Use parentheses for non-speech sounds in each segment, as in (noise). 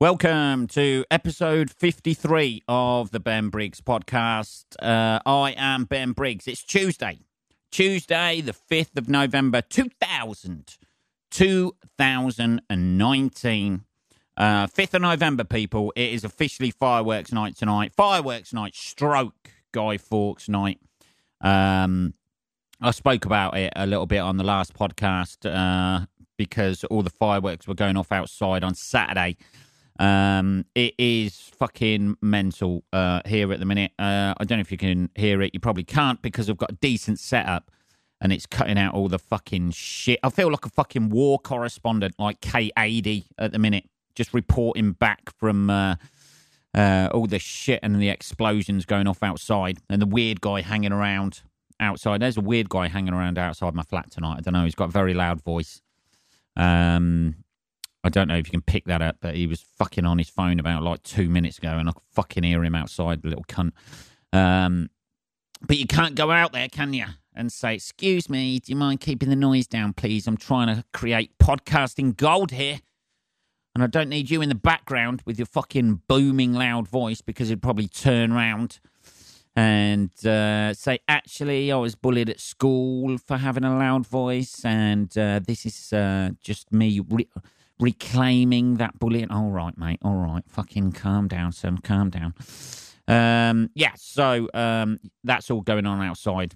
Welcome to episode 53 of the Ben Briggs podcast. Uh, I am Ben Briggs. It's Tuesday, Tuesday, the 5th of November, 2000, 2019. Uh, 5th of November, people. It is officially fireworks night tonight. Fireworks night, stroke Guy Fawkes night. Um, I spoke about it a little bit on the last podcast uh, because all the fireworks were going off outside on Saturday. Um, it is fucking mental uh, here at the minute. Uh, I don't know if you can hear it. You probably can't because I've got a decent setup and it's cutting out all the fucking shit. I feel like a fucking war correspondent, like Kate Adie at the minute, just reporting back from uh, uh, all the shit and the explosions going off outside and the weird guy hanging around outside. There's a weird guy hanging around outside my flat tonight. I don't know. He's got a very loud voice. Um, I don't know if you can pick that up, but he was fucking on his phone about like two minutes ago, and I could fucking hear him outside, the little cunt. Um, but you can't go out there, can you? And say, "Excuse me, do you mind keeping the noise down, please? I'm trying to create podcasting gold here, and I don't need you in the background with your fucking booming loud voice because it'd probably turn round." and uh, say, actually, I was bullied at school for having a loud voice, and uh, this is uh, just me re- reclaiming that bullying. All right, mate. All right. Fucking calm down, son. Calm down. Um, yeah, so um, that's all going on outside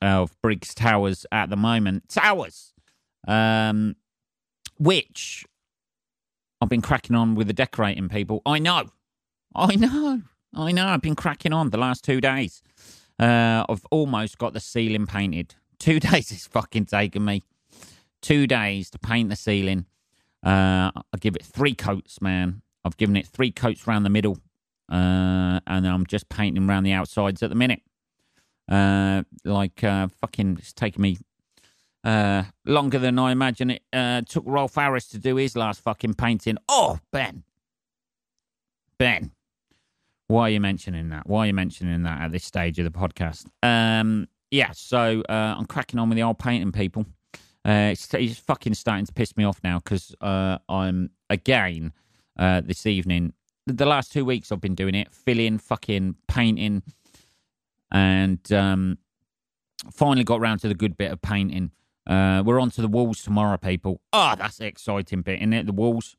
of Briggs Towers at the moment. Towers, um, which I've been cracking on with the decorating people. I know. I know. I know. I've been cracking on the last two days. Uh, I've almost got the ceiling painted. Two (laughs) days it's fucking taken me. Two days to paint the ceiling. Uh, I give it three coats, man. I've given it three coats around the middle, uh, and I'm just painting around the outsides at the minute. Uh, like uh, fucking, it's taking me uh, longer than I imagine it uh, took Rolf Harris to do his last fucking painting. Oh, Ben, Ben, why are you mentioning that? Why are you mentioning that at this stage of the podcast? Um, yeah, so uh, I'm cracking on with the old painting people. Uh, it's, it's fucking starting to piss me off now because uh, I'm again uh, this evening. The last two weeks I've been doing it, filling, fucking painting, and um, finally got round to the good bit of painting. Uh, we're on to the walls tomorrow, people. Ah, oh, that's exciting bit, isn't it? The walls.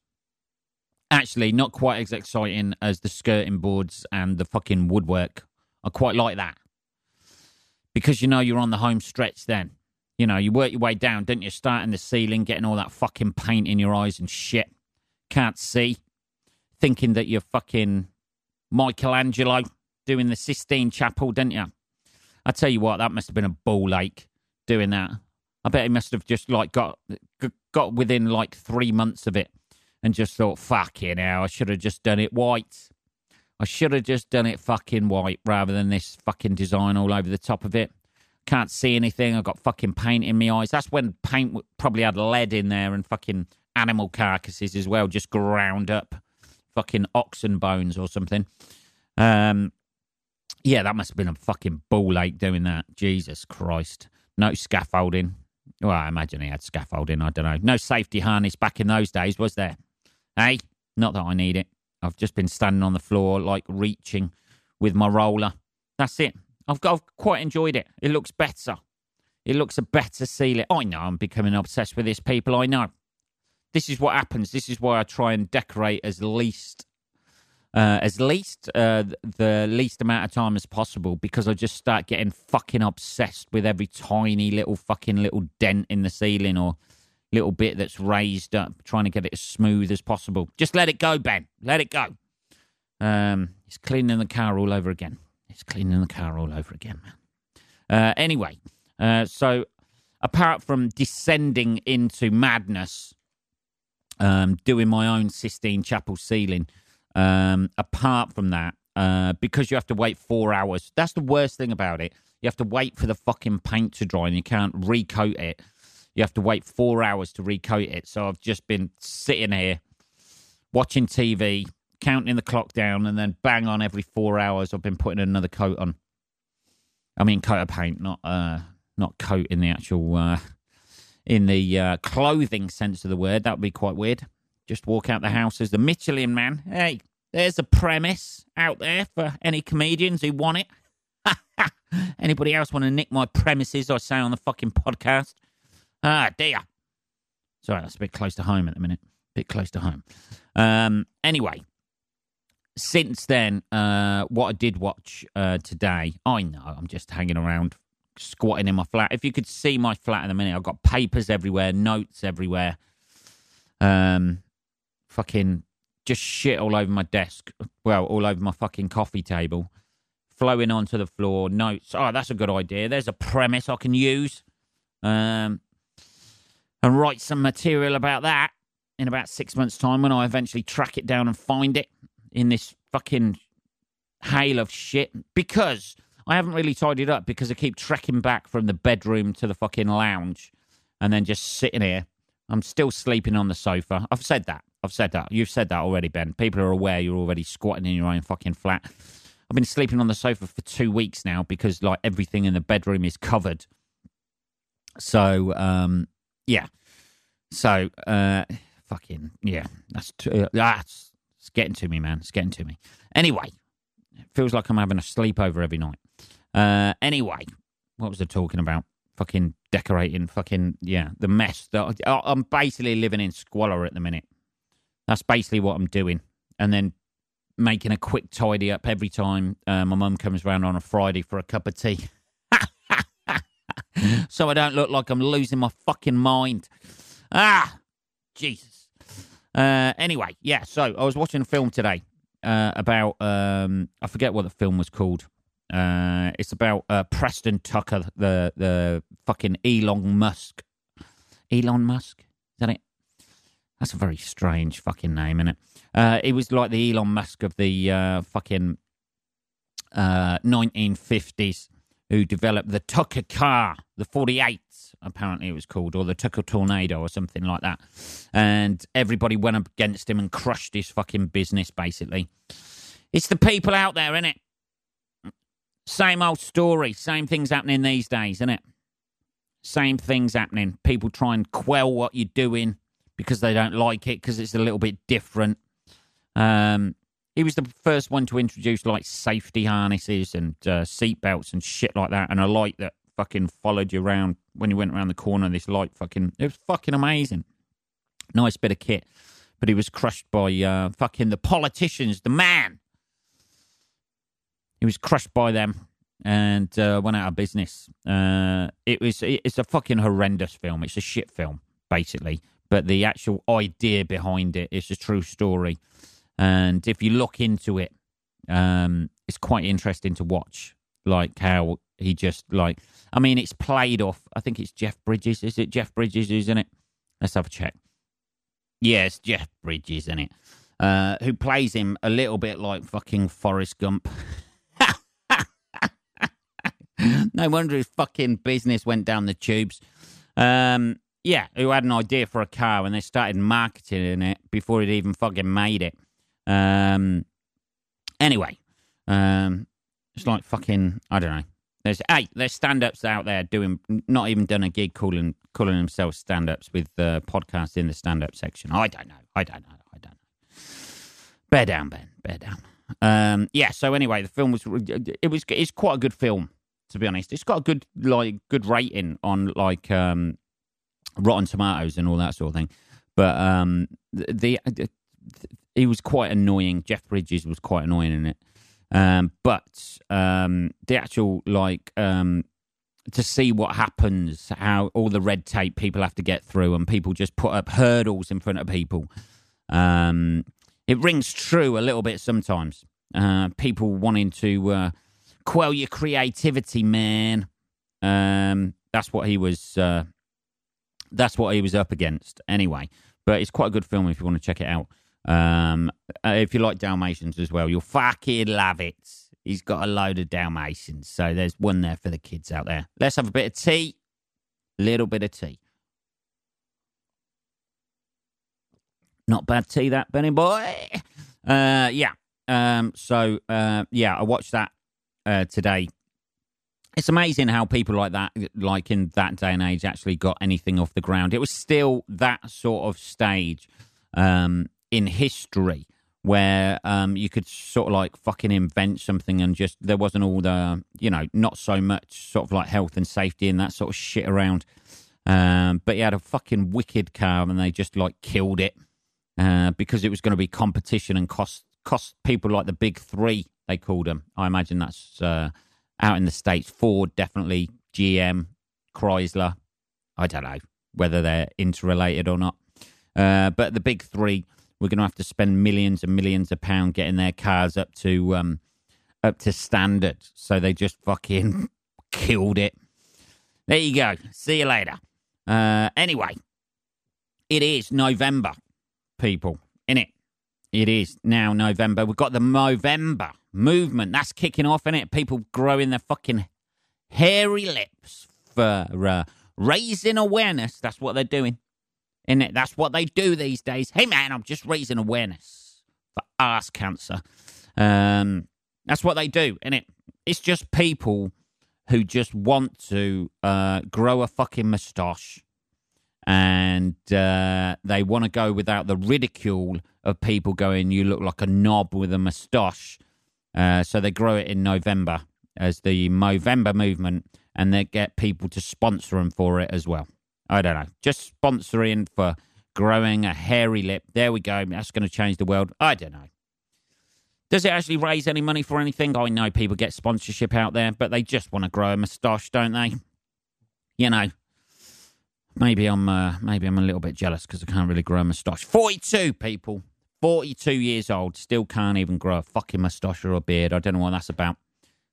Actually, not quite as exciting as the skirting boards and the fucking woodwork. I quite like that because you know you're on the home stretch then. You know, you work your way down, don't you? Starting the ceiling, getting all that fucking paint in your eyes and shit. Can't see. Thinking that you're fucking Michelangelo doing the Sistine Chapel, didn't you? I tell you what, that must have been a ball ache doing that. I bet he must have just like got got within like three months of it and just thought, fucking hell, I should have just done it white. I should have just done it fucking white rather than this fucking design all over the top of it. Can't see anything. I've got fucking paint in my eyes. That's when paint probably had lead in there and fucking animal carcasses as well, just ground up, fucking oxen bones or something. Um, yeah, that must have been a fucking ball ache doing that. Jesus Christ. No scaffolding. Well, I imagine he had scaffolding. I don't know. No safety harness back in those days, was there? Hey, not that I need it. I've just been standing on the floor, like reaching with my roller. That's it. I've, got, I've quite enjoyed it. It looks better. It looks a better ceiling. I know I'm becoming obsessed with this, people. I know. This is what happens. This is why I try and decorate as least, uh, as least, uh, the least amount of time as possible because I just start getting fucking obsessed with every tiny little fucking little dent in the ceiling or little bit that's raised up, trying to get it as smooth as possible. Just let it go, Ben. Let it go. Um, he's cleaning the car all over again. He's cleaning the car all over again, man. Uh, anyway, uh, so apart from descending into madness, um, doing my own Sistine Chapel ceiling, um, apart from that, uh, because you have to wait four hours, that's the worst thing about it. You have to wait for the fucking paint to dry and you can't recoat it. You have to wait four hours to recoat it. So I've just been sitting here watching TV, counting the clock down, and then bang on every four hours, I've been putting another coat on. I mean, coat of paint, not uh, not coat in the actual uh, in the uh, clothing sense of the word. That would be quite weird. Just walk out the house as the Michelin man. Hey, there's a premise out there for any comedians who want it. (laughs) Anybody else want to nick my premises? I say on the fucking podcast. Ah, dear. Sorry, that's a bit close to home at the minute. bit close to home. Um, anyway, since then, uh, what I did watch uh, today, I know I'm just hanging around, squatting in my flat. If you could see my flat in a minute, I've got papers everywhere, notes everywhere, um, fucking just shit all over my desk. Well, all over my fucking coffee table, flowing onto the floor. Notes. Oh, that's a good idea. There's a premise I can use, um, and write some material about that in about six months' time when I eventually track it down and find it in this fucking hail of shit because I haven't really tidied up because I keep trekking back from the bedroom to the fucking lounge and then just sitting here. I'm still sleeping on the sofa. I've said that. I've said that. You've said that already, Ben. People are aware you're already squatting in your own fucking flat. I've been sleeping on the sofa for two weeks now because like everything in the bedroom is covered. So um yeah. So uh fucking yeah, that's t- uh, that's it's getting to me, man. It's getting to me. Anyway, it feels like I'm having a sleepover every night. Uh anyway, what was I talking about? Fucking decorating, fucking yeah, the mess that I'm basically living in squalor at the minute. That's basically what I'm doing, and then making a quick tidy up every time uh, my mum comes round on a Friday for a cup of tea. (laughs) so I don't look like I'm losing my fucking mind. Ah, Jesus. Uh, anyway, yeah. So I was watching a film today uh, about um, I forget what the film was called. Uh, it's about uh, Preston Tucker, the the fucking Elon Musk. Elon Musk, is that it? That's a very strange fucking name, isn't it? Uh, it was like the Elon Musk of the uh, fucking uh, 1950s who developed the Tucker car, the 48, apparently it was called, or the Tucker Tornado or something like that. And everybody went up against him and crushed his fucking business, basically. It's the people out there, isn't it? Same old story. Same things happening these days, isn't it? Same things happening. People try and quell what you're doing because they don't like it because it's a little bit different. Um, he was the first one to introduce like safety harnesses and uh, seatbelts and shit like that, and a light that fucking followed you around when you went around the corner. This light fucking it was fucking amazing. Nice bit of kit, but he was crushed by uh, fucking the politicians. The man, he was crushed by them and uh, went out of business. Uh, it was it's a fucking horrendous film. It's a shit film basically, but the actual idea behind it is a true story. And if you look into it, um, it's quite interesting to watch. Like how he just like, I mean, it's played off. I think it's Jeff Bridges. Is it Jeff Bridges Isn't it? Let's have a check. Yes, Jeff Bridges in it, uh, who plays him a little bit like fucking Forrest Gump. (laughs) no wonder his fucking business went down the tubes. Um, yeah, who had an idea for a car and they started marketing it before it even fucking made it. Um, anyway, um, it's like fucking I don't know. There's hey, there's stand-ups out there doing not even done a gig calling calling themselves stand-ups with uh, podcasts in the stand-up section. I don't know. I don't know. I don't know. Bear down, Ben. Bear down. Um, yeah. So anyway, the film was it was it's quite a good film to be honest. It's got a good like good rating on like um, Rotten Tomatoes and all that sort of thing. But um, the, the he was quite annoying. Jeff Bridges was quite annoying in it. Um, but um, the actual like um, to see what happens, how all the red tape people have to get through, and people just put up hurdles in front of people. Um, it rings true a little bit sometimes. Uh, people wanting to uh, quell your creativity, man. Um, that's what he was. Uh, that's what he was up against, anyway. But it's quite a good film if you want to check it out. Um, uh, if you like Dalmatians as well, you'll fucking love it. He's got a load of Dalmatians, so there's one there for the kids out there. Let's have a bit of tea. Little bit of tea. Not bad tea, that Benny boy. Uh, yeah. Um, so uh, yeah, I watched that uh, today. It's amazing how people like that, like in that day and age, actually got anything off the ground. It was still that sort of stage um, in history where um, you could sort of like fucking invent something and just there wasn't all the you know not so much sort of like health and safety and that sort of shit around. Um, but he had a fucking wicked car and they just like killed it uh, because it was going to be competition and cost cost people like the big three they called them. I imagine that's uh, out in the states. Ford definitely, GM, Chrysler. I don't know whether they're interrelated or not. Uh, but the big three, we're going to have to spend millions and millions of pounds getting their cars up to um, up to standard. So they just fucking (laughs) killed it. There you go. See you later. Uh, anyway, it is November, people. In it, it is now November. We've got the Movember movement. That's kicking off, in it. People growing their fucking hairy lips for uh, raising awareness. That's what they're doing. In it, that's what they do these days. Hey man, I'm just raising awareness for ass cancer. Um, that's what they do, in it. It's just people who just want to uh, grow a fucking moustache and uh, they want to go without the ridicule of people going, "You look like a knob with a moustache." Uh, so they grow it in November as the Movember movement, and they get people to sponsor them for it as well. I don't know, just sponsoring for growing a hairy lip. There we go. That's going to change the world. I don't know. Does it actually raise any money for anything? I know people get sponsorship out there, but they just want to grow a moustache, don't they? You know, maybe I'm uh, maybe I'm a little bit jealous because I can't really grow a moustache. Forty-two people, forty-two years old, still can't even grow a fucking moustache or a beard. I don't know what that's about.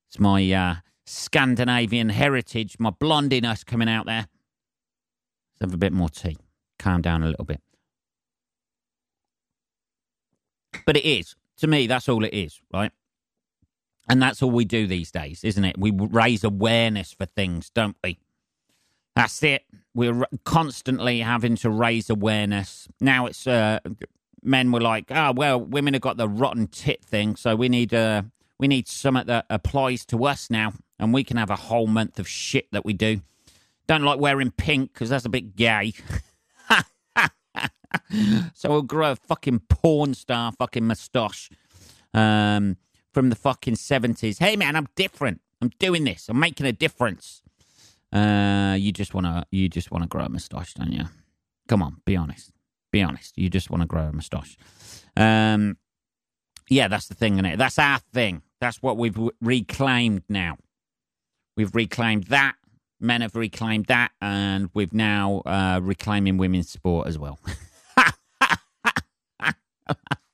It's my uh, Scandinavian heritage, my blondiness coming out there. Have a bit more tea. Calm down a little bit. But it is to me, that's all it is, right? And that's all we do these days, isn't it? We raise awareness for things, don't we? That's it. We're constantly having to raise awareness. Now it's uh, men were like, "Oh well, women have got the rotten tit thing, so we need uh, we need something that applies to us now, and we can have a whole month of shit that we do. Don't like wearing pink because that's a bit gay." (laughs) so we'll grow a fucking porn star fucking moustache um, from the fucking 70s. Hey, man, I'm different. I'm doing this. I'm making a difference. Uh, you just want to you just want to grow a moustache, don't you? Come on, be honest. Be honest. You just want to grow a moustache. Um, yeah, that's the thing, is it? That's our thing. That's what we've reclaimed now. We've reclaimed that. Men have reclaimed that, and we've now uh, reclaiming women's sport as well. (laughs)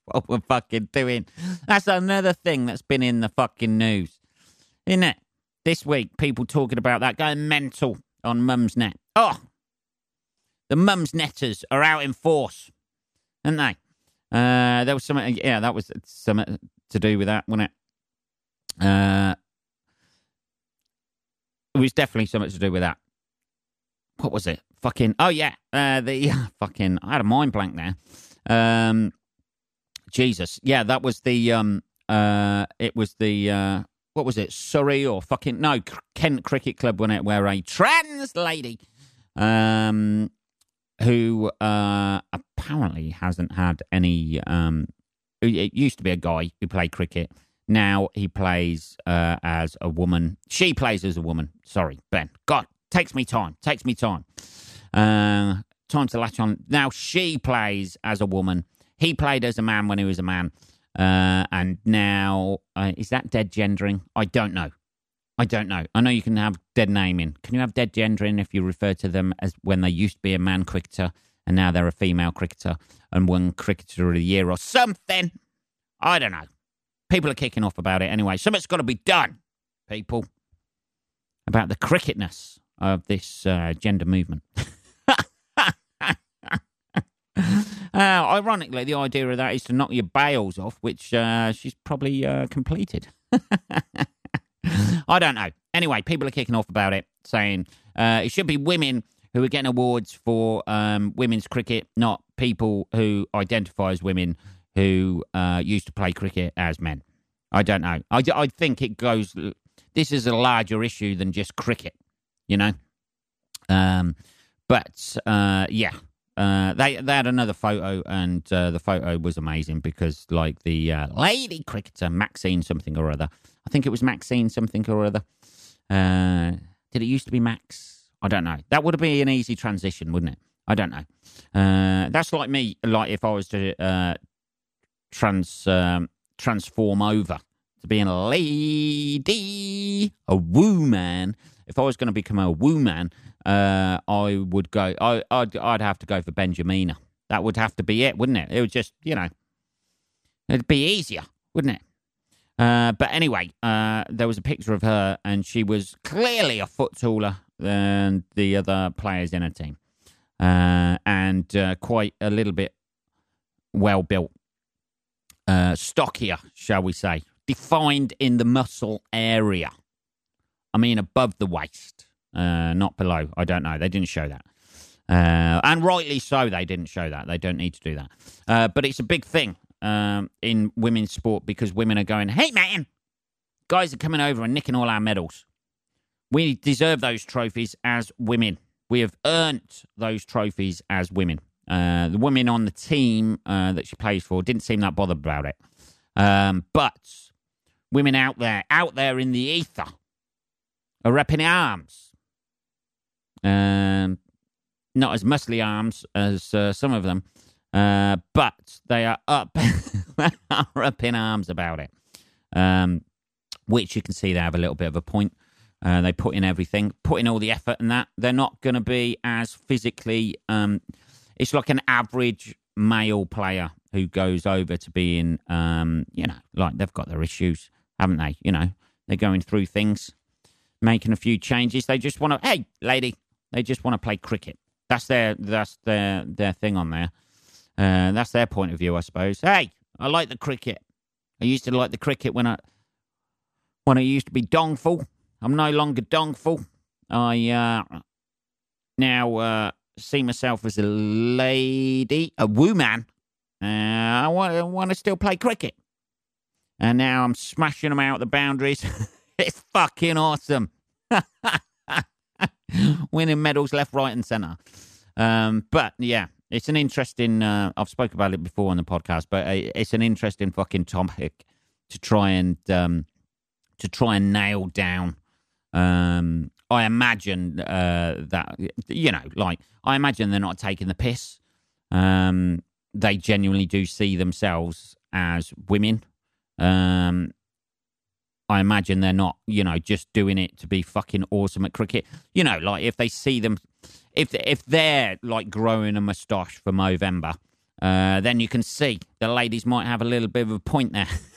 what we're fucking doing. That's another thing that's been in the fucking news, isn't it? This week, people talking about that going mental on Mumsnet. Oh, the Mumsnetters are out in force, aren't they? Uh, there was something, yeah, that was something to do with that, wasn't it? Uh, it was definitely something to do with that. What was it? Fucking, oh yeah, uh, the (laughs) fucking, I had a mind blank there. Um, Jesus, yeah, that was the um, uh, it was the uh, what was it, Surrey or fucking no Kent Cricket Club when it where a trans lady, um, who uh apparently hasn't had any um, it used to be a guy who played cricket. Now he plays uh, as a woman. She plays as a woman. Sorry, Ben. God, takes me time. Takes me time. Uh, time to latch on. Now she plays as a woman he played as a man when he was a man. Uh, and now, uh, is that dead gendering? I don't know. I don't know. I know you can have dead naming. Can you have dead gendering if you refer to them as when they used to be a man cricketer and now they're a female cricketer and one cricketer of the year or something? I don't know. People are kicking off about it anyway. Something's got to be done, people, about the cricketness of this uh, gender movement. (laughs) Uh, ironically, the idea of that is to knock your bails off, which uh, she's probably uh, completed. (laughs) I don't know. Anyway, people are kicking off about it, saying uh, it should be women who are getting awards for um, women's cricket, not people who identify as women who uh, used to play cricket as men. I don't know. I, I think it goes. This is a larger issue than just cricket, you know. Um, but uh, yeah, uh, they they had another photo, and uh, the photo was amazing because like the uh, lady cricketer Maxine something or other. I think it was Maxine something or other. Uh, did it used to be Max? I don't know. That would been an easy transition, wouldn't it? I don't know. Uh, that's like me. Like if I was to uh, trans um, transform over to being a lady, a woo man. If I was going to become a woo man, uh, I would go. I, I'd, I'd have to go for Benjamina. That would have to be it, wouldn't it? It would just, you know, it'd be easier, wouldn't it? Uh, but anyway, uh, there was a picture of her, and she was clearly a foot taller than the other players in her team, uh, and uh, quite a little bit well built, uh, stockier, shall we say, defined in the muscle area. I mean, above the waist, uh, not below. I don't know. They didn't show that. Uh, and rightly so, they didn't show that. They don't need to do that. Uh, but it's a big thing um, in women's sport because women are going, hey, man, guys are coming over and nicking all our medals. We deserve those trophies as women. We have earned those trophies as women. Uh, the women on the team uh, that she plays for didn't seem that bothered about it. Um, but women out there, out there in the ether, are in arms. Um, not as muscly arms as uh, some of them, uh, but they are up, (laughs) are up in arms about it. Um, which you can see they have a little bit of a point. Uh, they put in everything, put in all the effort, and that they're not going to be as physically. It's like an average male player who goes over to being, um, you know, like they've got their issues, haven't they? You know, they're going through things, making a few changes. They just want to, hey, lady, they just want to play cricket. That's their that's their their thing on there. Uh, that's their point of view, I suppose. Hey, I like the cricket. I used to like the cricket when I when I used to be dongful. I'm no longer dongful. I uh, now uh, see myself as a lady, a woman. Uh, I want, want to still play cricket. And now I'm smashing them out the boundaries. (laughs) it's fucking awesome. (laughs) Winning medals left, right, and centre. Um, but yeah, it's an interesting. Uh, I've spoke about it before on the podcast, but it's an interesting fucking topic to try and um, to try and nail down. Um, I imagine uh, that you know, like I imagine they're not taking the piss. Um, they genuinely do see themselves as women. Um, I imagine they're not, you know, just doing it to be fucking awesome at cricket. You know, like if they see them, if if they're like growing a moustache for Movember, uh, then you can see the ladies might have a little bit of a point there. (laughs)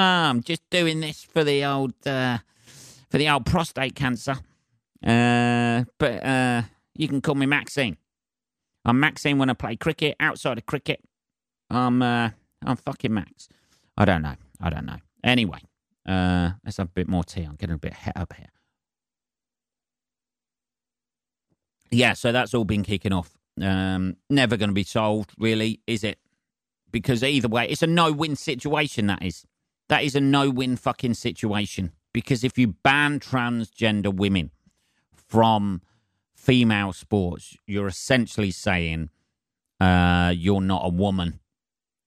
I'm just doing this for the old uh, for the old prostate cancer. Uh, but uh, you can call me Maxine. I'm Maxine when I play cricket. Outside of cricket, I'm uh, I'm fucking Max. I don't know. I don't know. Anyway, uh, let's have a bit more tea. I'm getting a bit het up here. Yeah, so that's all been kicking off. Um, never going to be solved, really, is it? Because either way, it's a no-win situation. That is, that is a no-win fucking situation. Because if you ban transgender women from female sports, you're essentially saying uh, you're not a woman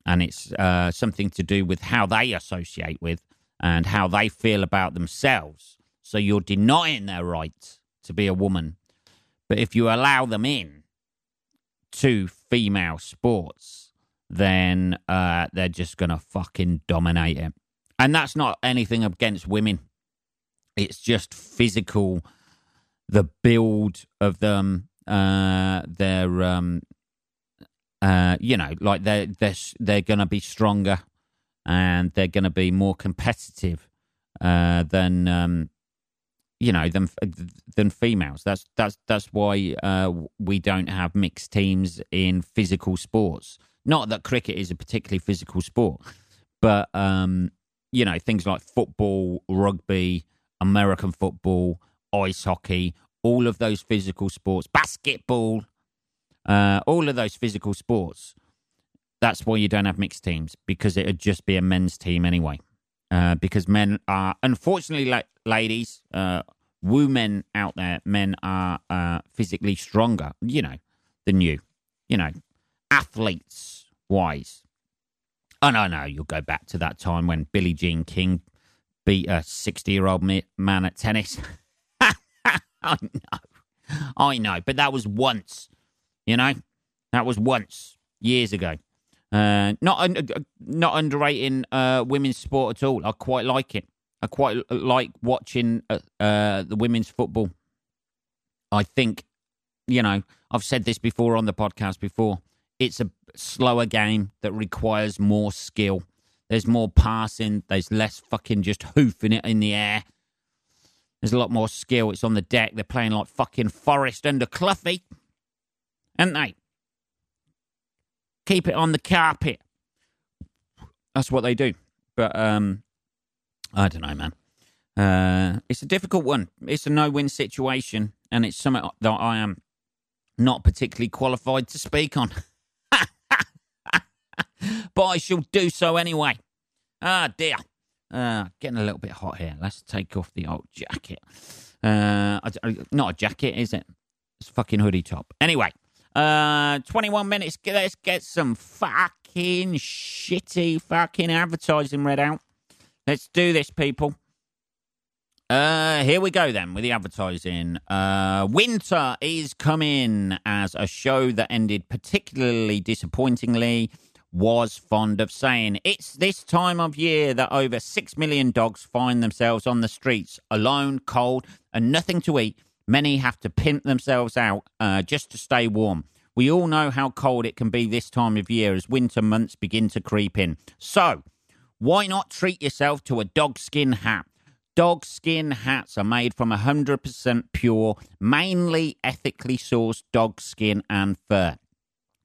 and it's uh, something to do with how they associate with and how they feel about themselves. So you're denying their right to be a woman. But if you allow them in to female sports, then uh, they're just going to fucking dominate it. And that's not anything against women. It's just physical, the build of them, uh, their um, uh, you know, like they're they're they're going to be stronger and they're going to be more competitive uh, than um, you know than than females. That's that's that's why uh, we don't have mixed teams in physical sports. Not that cricket is a particularly physical sport, but um, you know things like football, rugby, American football, ice hockey, all of those physical sports, basketball uh, all of those physical sports. That's why you don't have mixed teams because it would just be a men's team anyway. Uh, because men are, unfortunately, la- ladies, uh, women out there, men are uh, physically stronger, you know, than you, you know, athletes wise. Oh, no, no, you'll go back to that time when Billie Jean King beat a 60 year old man at tennis. (laughs) I know. I know. But that was once, you know? That was once, years ago. Uh, not uh, not underrating uh, women's sport at all. I quite like it. I quite like watching uh, uh, the women's football. I think, you know, I've said this before on the podcast before. It's a slower game that requires more skill. There's more passing. There's less fucking just hoofing it in the air. There's a lot more skill. It's on the deck. They're playing like fucking Forest under Cloughie. And they keep it on the carpet. That's what they do. But um, I don't know, man. Uh, it's a difficult one. It's a no-win situation, and it's something that I am not particularly qualified to speak on. (laughs) but I shall do so anyway. Ah, dear. Uh, getting a little bit hot here. Let's take off the old jacket. Uh, not a jacket, is it? It's fucking hoodie top. Anyway, uh, 21 minutes. Let's get some fucking shitty fucking advertising read out. Let's do this, people. Uh, here we go then with the advertising. Uh, winter is coming as a show that ended particularly disappointingly was fond of saying. It's this time of year that over 6 million dogs find themselves on the streets, alone, cold, and nothing to eat. Many have to pimp themselves out uh, just to stay warm. We all know how cold it can be this time of year as winter months begin to creep in. So, why not treat yourself to a dog skin hat? Dog skin hats are made from 100% pure, mainly ethically sourced dog skin and fur.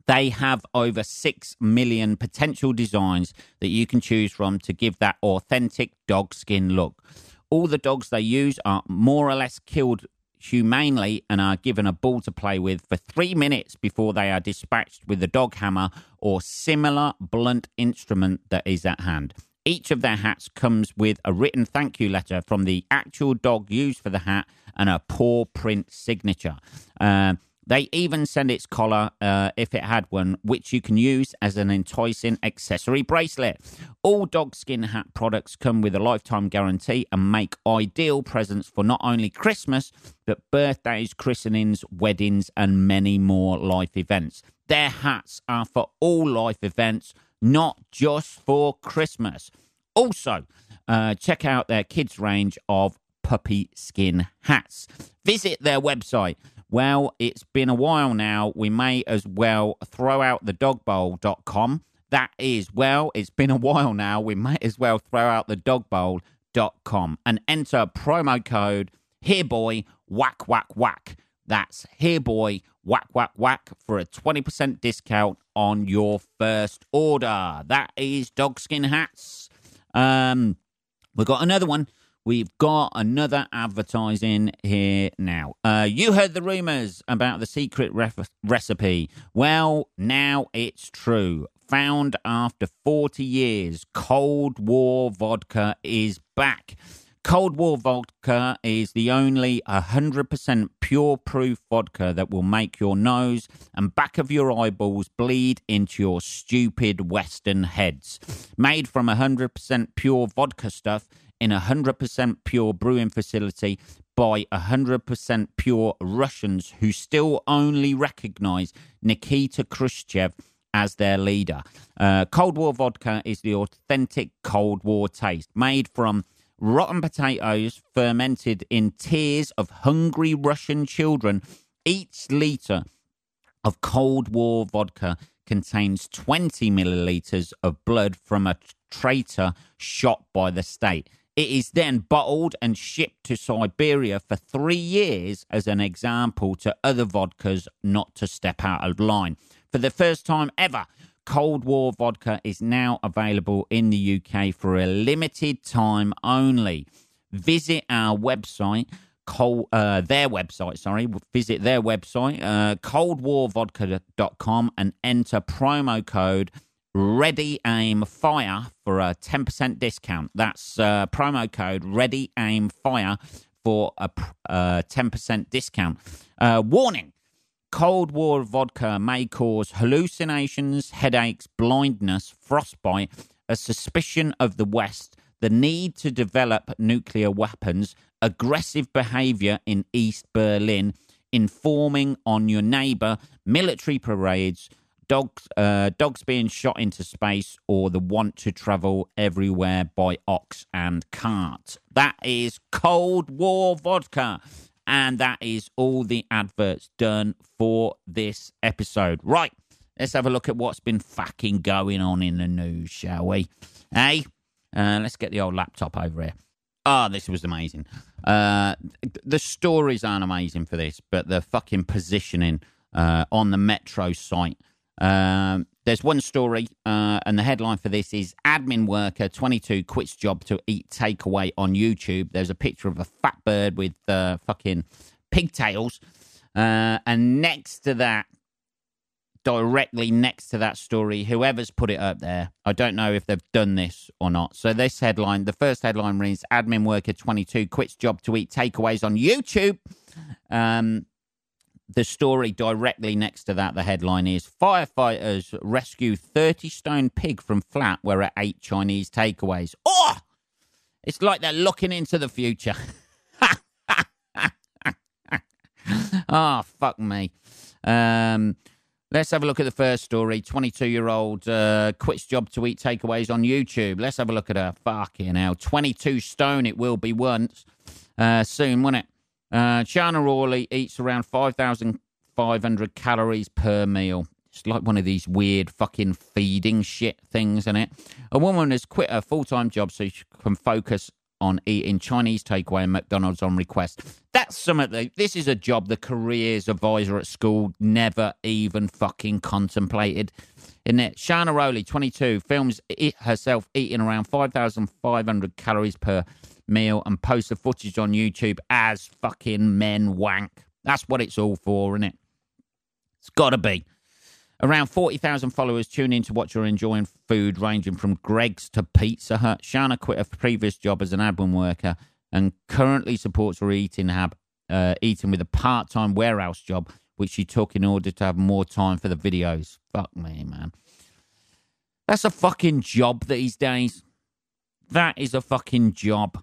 They have over 6 million potential designs that you can choose from to give that authentic dog skin look. All the dogs they use are more or less killed humanely and are given a ball to play with for three minutes before they are dispatched with a dog hammer or similar blunt instrument that is at hand. Each of their hats comes with a written thank you letter from the actual dog used for the hat and a paw print signature. Uh, they even send its collar, uh, if it had one, which you can use as an enticing accessory bracelet. All dog skin hat products come with a lifetime guarantee and make ideal presents for not only Christmas, but birthdays, christenings, weddings, and many more life events. Their hats are for all life events, not just for Christmas. Also, uh, check out their kids' range of puppy skin hats. Visit their website well, it's been a while now. We may as well throw out the dogbowl.com. That is, well, it's been a while now. We may as well throw out the dogbowl.com and enter promo code HereBoy Whack Whack Whack. That's HereBoy Whack Whack Whack for a 20% discount on your first order. That is Dogskin Hats. Um, we've got another one We've got another advertising here now. Uh, you heard the rumors about the secret ref- recipe. Well, now it's true. Found after 40 years, Cold War vodka is back. Cold War vodka is the only 100% pure proof vodka that will make your nose and back of your eyeballs bleed into your stupid Western heads. Made from 100% pure vodka stuff, in a 100% pure brewing facility by 100% pure Russians who still only recognize Nikita Khrushchev as their leader. Uh, Cold War vodka is the authentic Cold War taste, made from rotten potatoes fermented in tears of hungry Russian children. Each litre of Cold War vodka contains 20 milliliters of blood from a traitor shot by the state. It is then bottled and shipped to Siberia for three years as an example to other vodkas not to step out of line. For the first time ever, Cold War vodka is now available in the UK for a limited time only. Visit our website, cold, uh, their website, sorry, visit their website, uh, coldwarvodka.com, and enter promo code Ready Aim Fire for a 10% discount. That's uh, promo code Ready Aim Fire for a uh, 10% discount. Uh, warning Cold War vodka may cause hallucinations, headaches, blindness, frostbite, a suspicion of the West, the need to develop nuclear weapons, aggressive behavior in East Berlin, informing on your neighbor, military parades, dogs, uh, dogs being shot into space, or the want to travel everywhere by ox and cart. That is Cold War vodka. And that is all the adverts done for this episode. Right, let's have a look at what's been fucking going on in the news, shall we? Hey, uh, let's get the old laptop over here. Oh, this was amazing. Uh, the stories aren't amazing for this, but the fucking positioning uh, on the Metro site. Um, there's one story, uh, and the headline for this is Admin Worker 22 quits job to eat takeaway on YouTube. There's a picture of a fat bird with uh, fucking pigtails. Uh, and next to that, directly next to that story, whoever's put it up there, I don't know if they've done this or not. So, this headline, the first headline reads Admin Worker 22 quits job to eat takeaways on YouTube. Um, the story directly next to that, the headline is Firefighters rescue 30 stone pig from flat where it ate Chinese takeaways. Oh! It's like they're looking into the future. oh, (laughs) fuck me. Um, let's have a look at the first story. 22 year old uh, quits job to eat takeaways on YouTube. Let's have a look at her. Fucking hell. 22 stone it will be once. Uh, soon, won't it? Uh, Shana Rawley eats around 5,500 calories per meal. It's like one of these weird fucking feeding shit things, isn't it? A woman has quit her full time job so she can focus on eating Chinese takeaway and McDonald's on request. That's something. This is a job the careers advisor at school never even fucking contemplated. In it, Shana Rowley, 22, films herself eating around 5,500 calories per meal and post the footage on YouTube as fucking men wank. That's what it's all for, isn't it? It's got to be. Around 40,000 followers tune in to watch her enjoying food ranging from Greggs to Pizza Hut. Shana quit her previous job as an admin worker and currently supports her eating, hab, uh, eating with a part time warehouse job, which she took in order to have more time for the videos. Fuck me, man. That's a fucking job these days. That is a fucking job.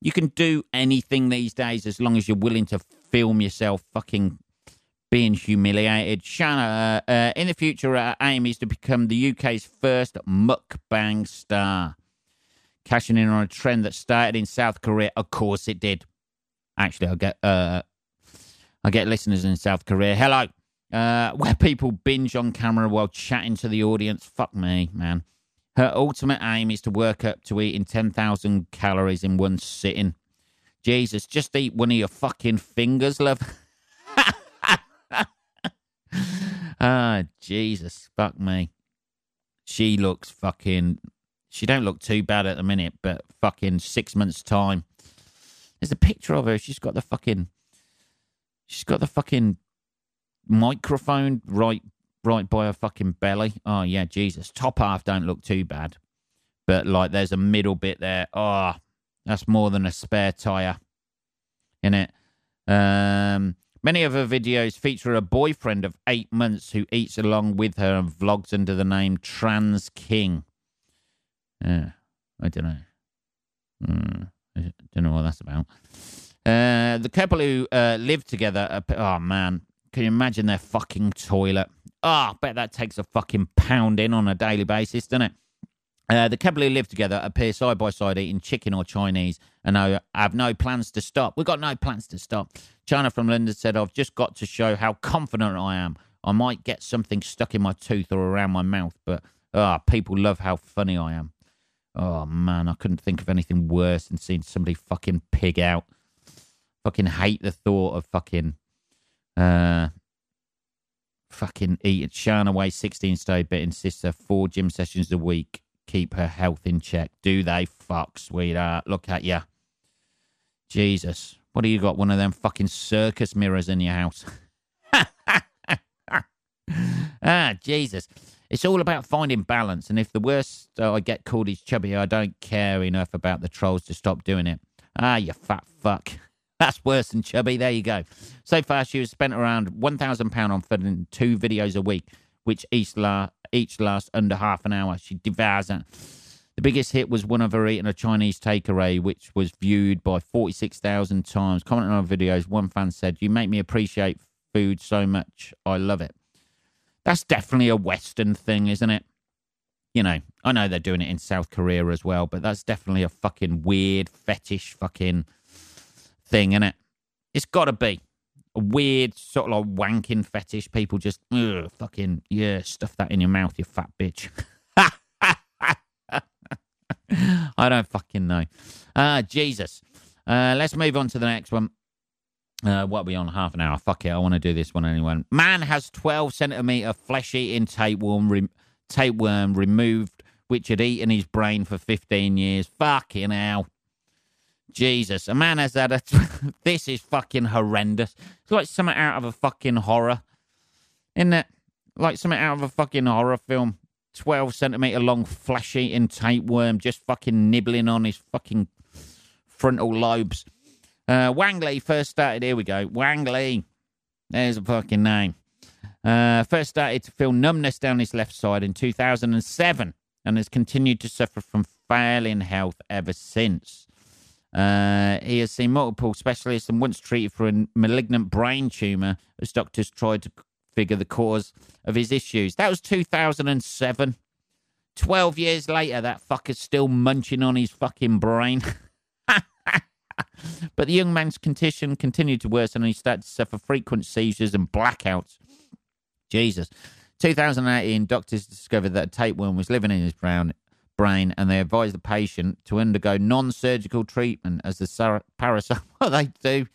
You can do anything these days as long as you're willing to film yourself fucking being humiliated. Shanna, uh, uh, in the future, our aim is to become the UK's first mukbang star. Cashing in on a trend that started in South Korea. Of course it did. Actually, I get uh, I get listeners in South Korea. Hello. Uh, where people binge on camera while chatting to the audience. Fuck me, man. Her ultimate aim is to work up to eating 10,000 calories in one sitting. Jesus, just eat one of your fucking fingers, love. (laughs) ah, Jesus, fuck me. She looks fucking. She don't look too bad at the minute, but fucking six months time. There's a picture of her. She's got the fucking. She's got the fucking microphone right right by her fucking belly. Oh yeah, Jesus. Top half don't look too bad, but like there's a middle bit there. Oh, that's more than a spare tire in it. Um, many of her videos feature a boyfriend of eight months who eats along with her and vlogs under the name Trans King. Yeah, I don't know. Mm, I don't know what that's about. Uh, the couple who uh, live together. oh man, can you imagine their fucking toilet? Ah, oh, bet that takes a fucking pound in on a daily basis, doesn't it? Uh, the couple who live together appear side by side eating chicken or Chinese and I have no plans to stop. We've got no plans to stop. China from London said, I've just got to show how confident I am. I might get something stuck in my tooth or around my mouth, but ah, oh, people love how funny I am. Oh man, I couldn't think of anything worse than seeing somebody fucking pig out. Fucking hate the thought of fucking uh fucking eat. Shana weighs 16 stone, but insists her four gym sessions a week keep her health in check. Do they? Fuck, sweetheart. Look at you. Jesus. What do you got? One of them fucking circus mirrors in your house? (laughs) ah, Jesus. It's all about finding balance. And if the worst uh, I get called is chubby, I don't care enough about the trolls to stop doing it. Ah, you fat fuck. (laughs) That's worse than chubby. There you go. So far, she has spent around £1,000 on filming two videos a week, which each, la- each last under half an hour. She devours it. The biggest hit was one of her eating a Chinese takeaway, which was viewed by 46,000 times. Commenting on videos, one fan said, You make me appreciate food so much. I love it. That's definitely a Western thing, isn't it? You know, I know they're doing it in South Korea as well, but that's definitely a fucking weird fetish fucking thing, isn't it? It's got to be a weird sort of like wanking fetish. People just ugh, fucking yeah, stuff that in your mouth, you fat bitch. (laughs) I don't fucking know. Ah, uh, Jesus. Uh, let's move on to the next one. Uh, what are we on? Half an hour. Fuck it. I want to do this one anyway. Man has 12 centimeter flesh eating tapeworm, re- tapeworm removed, which had eaten his brain for 15 years. Fucking hell. Jesus. A man has had a. (laughs) this is fucking horrendous. It's like something out of a fucking horror. Isn't it? Like something out of a fucking horror film. 12 centimeter long flesh eating tapeworm just fucking nibbling on his fucking frontal lobes. Uh, Wang Lee first started. Here we go. Wang Lee. There's a fucking name. Uh, first started to feel numbness down his left side in 2007 and has continued to suffer from failing health ever since. Uh, he has seen multiple specialists and once treated for a malignant brain tumor as doctors tried to figure the cause of his issues. That was 2007. 12 years later, that fucker's still munching on his fucking brain. (laughs) but the young man's condition continued to worsen and he started to suffer frequent seizures and blackouts. Jesus. 2018, doctors discovered that a tapeworm was living in his brown brain and they advise the patient to undergo non surgical treatment as the parasite. (laughs) What they do?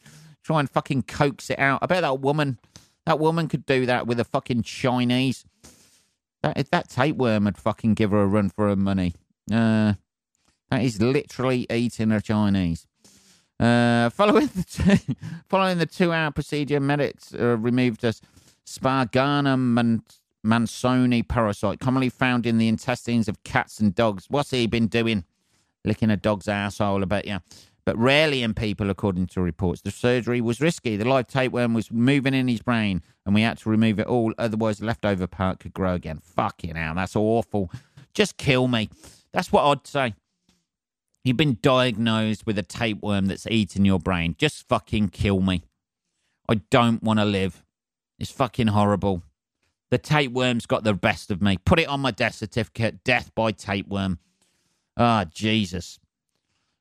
Try and fucking coax it out. I bet that woman, that woman could do that with a fucking Chinese. That, if that tapeworm would fucking give her a run for her money. Uh, that is literally eating a Chinese. Uh, following the two, (laughs) following the two-hour procedure, medics uh, removed a Spargana mansoni parasite, commonly found in the intestines of cats and dogs. What's he been doing? Licking a dog's asshole, I bet you. But rarely in people, according to reports. The surgery was risky. The live tapeworm was moving in his brain, and we had to remove it all. Otherwise, the leftover part could grow again. Fucking hell, that's awful. Just kill me. That's what I'd say. You've been diagnosed with a tapeworm that's eating your brain. Just fucking kill me. I don't want to live. It's fucking horrible. The tapeworm's got the best of me. Put it on my death certificate death by tapeworm. Ah, oh, Jesus.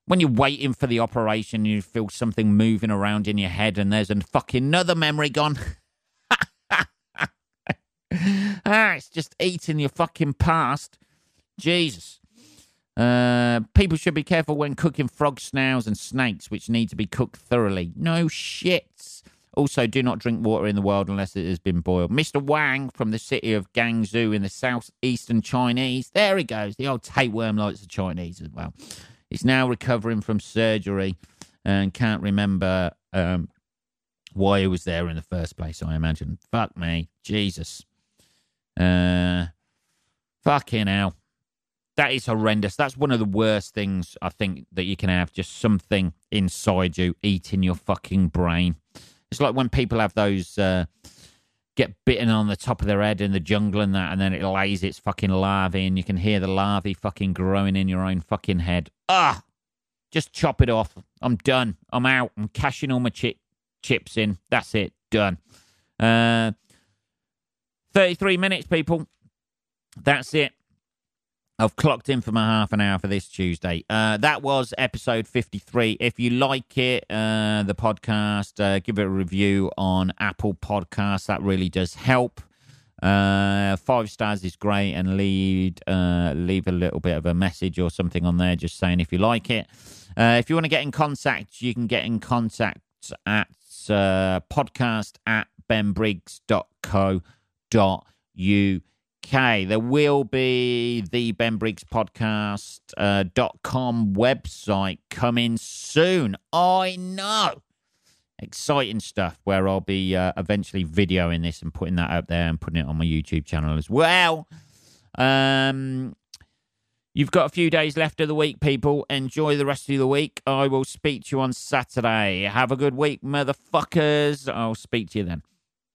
When you're waiting for the operation, you feel something moving around in your head, and there's a fucking another memory gone. (laughs) ah, it's just eating your fucking past. Jesus. Uh, people should be careful when cooking frog snails and snakes, which need to be cooked thoroughly. No shits. Also, do not drink water in the wild unless it has been boiled. Mr. Wang from the city of Guangzhou in the southeastern Chinese. There he goes. The old tapeworm likes the Chinese as well. He's now recovering from surgery and can't remember um, why he was there in the first place, I imagine. Fuck me. Jesus. Uh, fucking hell that is horrendous. That's one of the worst things I think that you can have. Just something inside you eating your fucking brain. It's like when people have those uh, get bitten on the top of their head in the jungle and that, and then it lays its fucking larvae, and you can hear the larvae fucking growing in your own fucking head. Ah, just chop it off. I'm done. I'm out. I'm cashing all my chip chips in. That's it. Done. Uh, 33 minutes, people. That's it. I've clocked in for my half an hour for this Tuesday. Uh, that was episode 53. If you like it, uh, the podcast, uh, give it a review on Apple Podcasts. That really does help. Uh, five stars is great, and leave uh, leave a little bit of a message or something on there, just saying if you like it. Uh, if you want to get in contact, you can get in contact at podcast at benbriggs.co.uk. Okay, there will be the Ben Briggs podcast uh, dot com website coming soon. I know. Exciting stuff where I'll be uh, eventually videoing this and putting that up there and putting it on my YouTube channel as well. Um, You've got a few days left of the week, people. Enjoy the rest of the week. I will speak to you on Saturday. Have a good week, motherfuckers. I'll speak to you then.